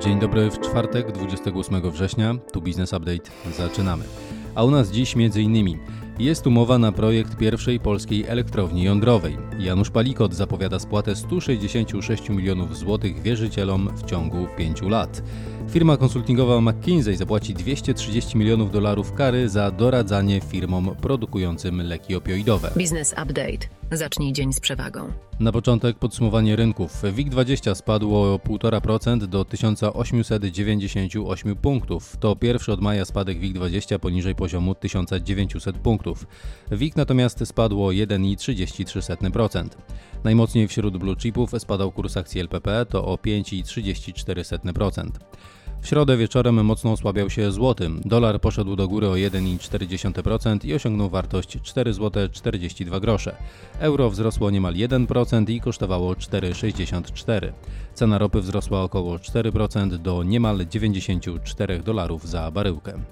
Dzień dobry w czwartek, 28 września. Tu Business Update. Zaczynamy. A u nas dziś innymi jest umowa na projekt pierwszej polskiej elektrowni jądrowej. Janusz Palikot zapowiada spłatę 166 milionów złotych wierzycielom w ciągu 5 lat. Firma konsultingowa McKinsey zapłaci 230 milionów dolarów kary za doradzanie firmom produkującym leki opioidowe. Business Update. Zacznij dzień z przewagą. Na początek podsumowanie rynków. WIG20 spadło o 1,5% do 1898 punktów. To pierwszy od maja spadek WIG20 poniżej poziomu 1900 punktów. WIG natomiast spadło o 1,33%. Najmocniej wśród blue chipów spadał kurs akcji LPP to o 5,34%. W środę wieczorem mocno osłabiał się złoty. Dolar poszedł do góry o 1,4% i osiągnął wartość 4 zł 42 grosze. Euro wzrosło niemal 1% i kosztowało 4,64. Cena ropy wzrosła około 4% do niemal 94 dolarów za baryłkę.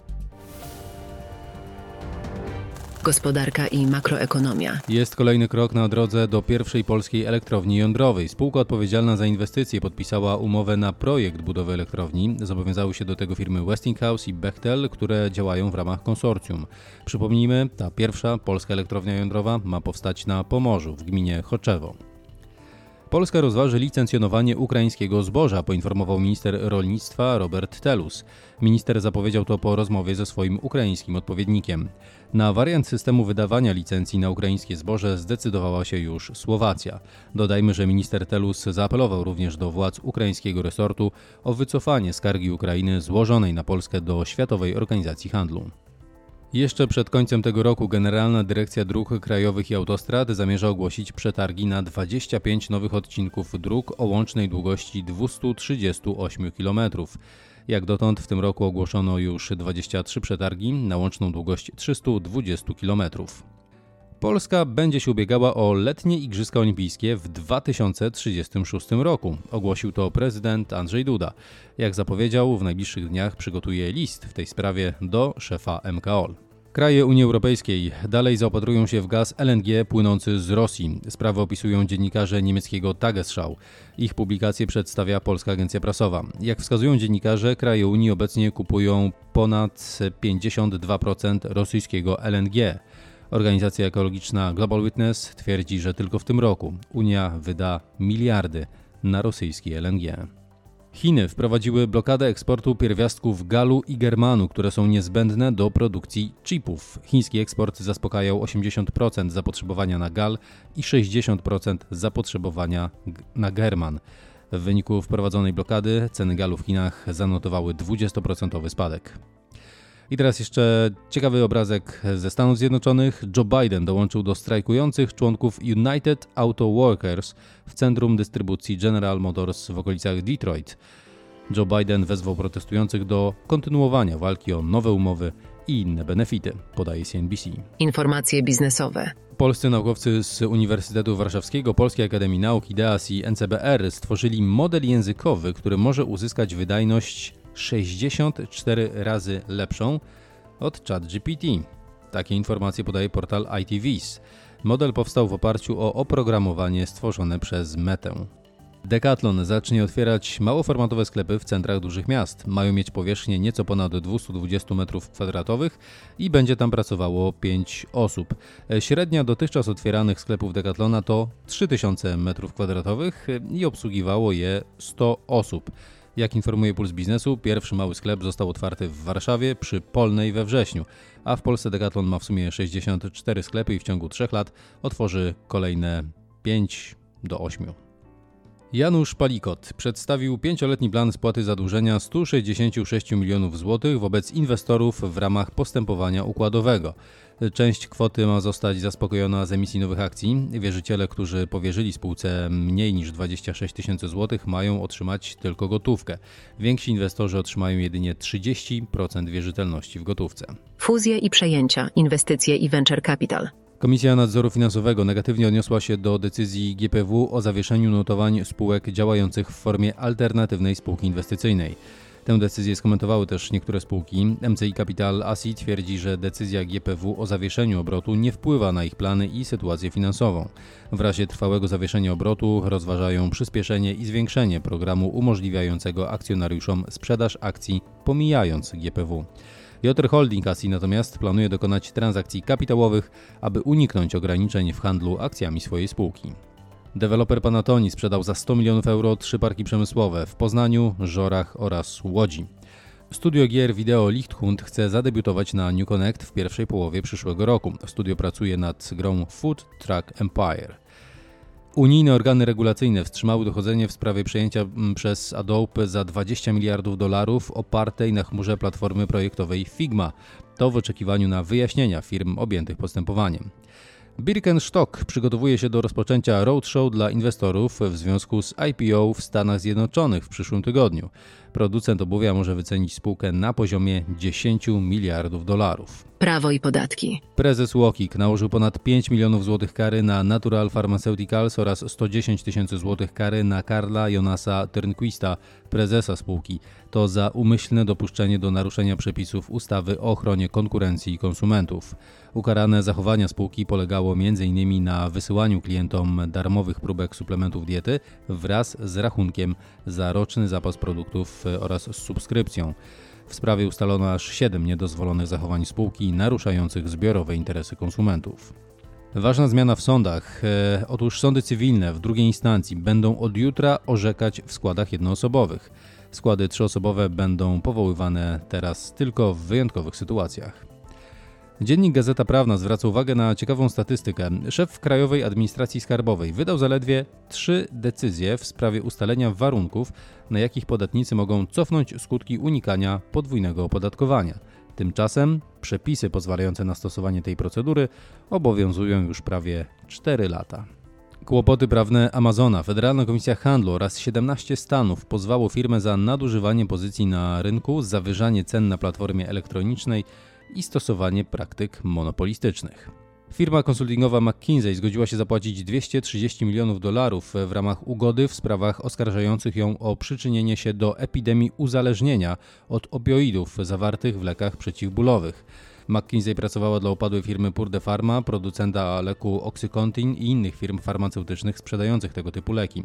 Gospodarka i makroekonomia. Jest kolejny krok na drodze do pierwszej polskiej elektrowni jądrowej. Spółka odpowiedzialna za inwestycje podpisała umowę na projekt budowy elektrowni. Zobowiązały się do tego firmy Westinghouse i Bechtel, które działają w ramach konsorcjum. Przypomnijmy, ta pierwsza polska elektrownia jądrowa ma powstać na Pomorzu w gminie Choczewo. Polska rozważy licencjonowanie ukraińskiego zboża, poinformował minister rolnictwa Robert Telus. Minister zapowiedział to po rozmowie ze swoim ukraińskim odpowiednikiem. Na wariant systemu wydawania licencji na ukraińskie zboże zdecydowała się już Słowacja. Dodajmy, że minister Telus zaapelował również do władz ukraińskiego resortu o wycofanie skargi Ukrainy złożonej na Polskę do Światowej Organizacji Handlu. Jeszcze przed końcem tego roku Generalna Dyrekcja Dróg Krajowych i Autostrad zamierza ogłosić przetargi na 25 nowych odcinków dróg o łącznej długości 238 km. Jak dotąd w tym roku ogłoszono już 23 przetargi na łączną długość 320 km. Polska będzie się ubiegała o letnie Igrzyska Olimpijskie w 2036 roku. Ogłosił to prezydent Andrzej Duda. Jak zapowiedział, w najbliższych dniach przygotuje list w tej sprawie do szefa MKOL. Kraje Unii Europejskiej dalej zaopatrują się w gaz LNG płynący z Rosji. Sprawę opisują dziennikarze niemieckiego Tagesschau. Ich publikację przedstawia Polska Agencja Prasowa. Jak wskazują dziennikarze, kraje Unii obecnie kupują ponad 52% rosyjskiego LNG. Organizacja ekologiczna Global Witness twierdzi, że tylko w tym roku Unia wyda miliardy na rosyjski LNG. Chiny wprowadziły blokadę eksportu pierwiastków galu i germanu, które są niezbędne do produkcji chipów. Chiński eksport zaspokajał 80% zapotrzebowania na gal i 60% zapotrzebowania na german. W wyniku wprowadzonej blokady ceny galu w Chinach zanotowały 20% spadek. I teraz jeszcze ciekawy obrazek ze Stanów Zjednoczonych. Joe Biden dołączył do strajkujących członków United Auto Workers w centrum dystrybucji General Motors w okolicach Detroit. Joe Biden wezwał protestujących do kontynuowania walki o nowe umowy i inne benefity, podaje CNBC. Informacje biznesowe. Polscy naukowcy z Uniwersytetu Warszawskiego, Polskiej Akademii Nauk, IDEAS i NCBR stworzyli model językowy, który może uzyskać wydajność 64 razy lepszą od ChatGPT. Takie informacje podaje portal ITVs. Model powstał w oparciu o oprogramowanie stworzone przez Metę. Decathlon zacznie otwierać małoformatowe sklepy w centrach dużych miast. Mają mieć powierzchnię nieco ponad 220 m2 i będzie tam pracowało 5 osób. Średnia dotychczas otwieranych sklepów Decathlona to 3000 m2 i obsługiwało je 100 osób. Jak informuje Puls Biznesu, pierwszy mały sklep został otwarty w Warszawie przy Polnej we wrześniu, a w Polsce Decathlon ma w sumie 64 sklepy i w ciągu 3 lat otworzy kolejne 5 do 8. Janusz Palikot przedstawił pięcioletni plan spłaty zadłużenia 166 milionów złotych wobec inwestorów w ramach postępowania układowego. Część kwoty ma zostać zaspokojona z emisji nowych akcji. Wierzyciele, którzy powierzyli spółce mniej niż 26 tysięcy złotych, mają otrzymać tylko gotówkę. Więksi inwestorzy otrzymają jedynie 30% wierzytelności w gotówce. Fuzje i przejęcia, inwestycje i venture capital. Komisja Nadzoru Finansowego negatywnie odniosła się do decyzji GPW o zawieszeniu notowań spółek działających w formie alternatywnej spółki inwestycyjnej. Tę decyzję skomentowały też niektóre spółki. MCI Capital ASI twierdzi, że decyzja GPW o zawieszeniu obrotu nie wpływa na ich plany i sytuację finansową. W razie trwałego zawieszenia obrotu rozważają przyspieszenie i zwiększenie programu umożliwiającego akcjonariuszom sprzedaż akcji, pomijając GPW. Jotr Holding ASI natomiast planuje dokonać transakcji kapitałowych, aby uniknąć ograniczeń w handlu akcjami swojej spółki. Deweloper Panatoni sprzedał za 100 milionów euro trzy parki przemysłowe w Poznaniu, Żorach oraz Łodzi. Studio gier wideo Lichthund chce zadebiutować na New Connect w pierwszej połowie przyszłego roku. Studio pracuje nad grą Food Truck Empire. Unijne organy regulacyjne wstrzymały dochodzenie w sprawie przejęcia mm, przez Adobe za 20 miliardów dolarów opartej na chmurze platformy projektowej Figma. To w oczekiwaniu na wyjaśnienia firm objętych postępowaniem. Birkenstock przygotowuje się do rozpoczęcia roadshow dla inwestorów w związku z IPO w Stanach Zjednoczonych w przyszłym tygodniu. Producent obuwia może wycenić spółkę na poziomie 10 miliardów dolarów. Prawo i podatki. Prezes Łokik nałożył ponad 5 milionów złotych kary na Natural Pharmaceuticals oraz 110 tysięcy złotych kary na Karla Jonasa Turnquista, prezesa spółki. To za umyślne dopuszczenie do naruszenia przepisów ustawy o ochronie konkurencji i konsumentów. Ukarane zachowania spółki polegało m.in. na wysyłaniu klientom darmowych próbek suplementów diety wraz z rachunkiem za roczny zapas produktów oraz z subskrypcją. W sprawie ustalono aż 7 niedozwolonych zachowań spółki naruszających zbiorowe interesy konsumentów. Ważna zmiana w sądach. E, otóż sądy cywilne w drugiej instancji będą od jutra orzekać w składach jednoosobowych. Składy trzyosobowe będą powoływane teraz tylko w wyjątkowych sytuacjach. Dziennik Gazeta Prawna zwraca uwagę na ciekawą statystykę. Szef Krajowej Administracji Skarbowej wydał zaledwie trzy decyzje w sprawie ustalenia warunków, na jakich podatnicy mogą cofnąć skutki unikania podwójnego opodatkowania. Tymczasem przepisy pozwalające na stosowanie tej procedury obowiązują już prawie 4 lata. Kłopoty prawne Amazona, Federalna Komisja Handlu oraz 17 stanów pozwało firmę za nadużywanie pozycji na rynku, zawyżanie cen na platformie elektronicznej i stosowanie praktyk monopolistycznych. Firma konsultingowa McKinsey zgodziła się zapłacić 230 milionów dolarów w ramach ugody w sprawach oskarżających ją o przyczynienie się do epidemii uzależnienia od opioidów zawartych w lekach przeciwbólowych. McKinsey pracowała dla upadłej firmy Purde Pharma, producenta leku Oxycontin i innych firm farmaceutycznych sprzedających tego typu leki.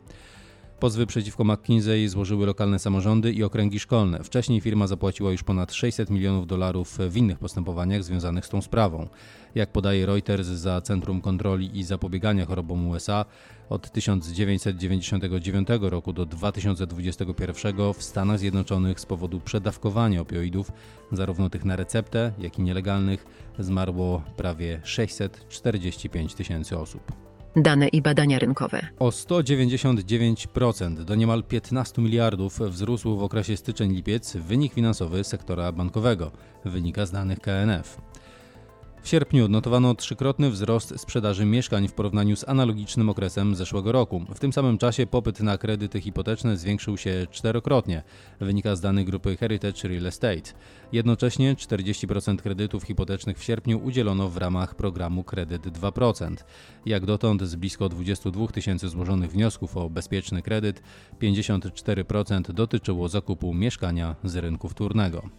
Pozwy przeciwko McKinsey złożyły lokalne samorządy i okręgi szkolne. Wcześniej firma zapłaciła już ponad 600 milionów dolarów w innych postępowaniach związanych z tą sprawą. Jak podaje Reuters za Centrum Kontroli i Zapobiegania Chorobom USA, od 1999 roku do 2021 w Stanach Zjednoczonych z powodu przedawkowania opioidów, zarówno tych na receptę, jak i nielegalnych, zmarło prawie 645 tysięcy osób. Dane i badania rynkowe. O 199% do niemal 15 miliardów wzrósł w okresie styczeń-lipiec wynik finansowy sektora bankowego, wynika z danych KNF. W sierpniu odnotowano trzykrotny wzrost sprzedaży mieszkań w porównaniu z analogicznym okresem zeszłego roku. W tym samym czasie popyt na kredyty hipoteczne zwiększył się czterokrotnie, wynika z danych grupy Heritage Real Estate. Jednocześnie 40% kredytów hipotecznych w sierpniu udzielono w ramach programu Kredyt 2%. Jak dotąd z blisko 22 tysięcy złożonych wniosków o bezpieczny kredyt, 54% dotyczyło zakupu mieszkania z rynku wtórnego.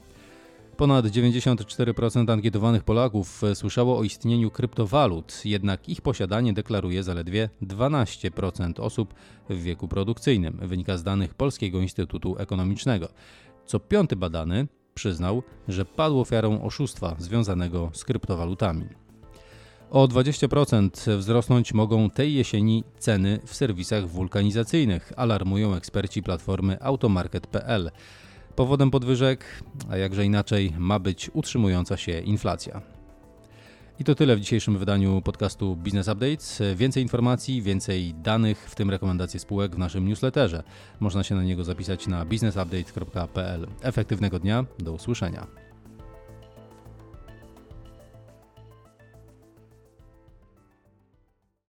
Ponad 94% ankietowanych Polaków e, słyszało o istnieniu kryptowalut, jednak ich posiadanie deklaruje zaledwie 12% osób w wieku produkcyjnym, wynika z danych Polskiego Instytutu Ekonomicznego. Co piąty badany przyznał, że padł ofiarą oszustwa związanego z kryptowalutami. O 20% wzrosnąć mogą tej jesieni ceny w serwisach wulkanizacyjnych, alarmują eksperci platformy automarket.pl. Powodem podwyżek, a jakże inaczej, ma być utrzymująca się inflacja. I to tyle w dzisiejszym wydaniu podcastu Business Updates. Więcej informacji, więcej danych, w tym rekomendacje spółek w naszym newsletterze. Można się na niego zapisać na businessupdate.pl. Efektywnego dnia, do usłyszenia.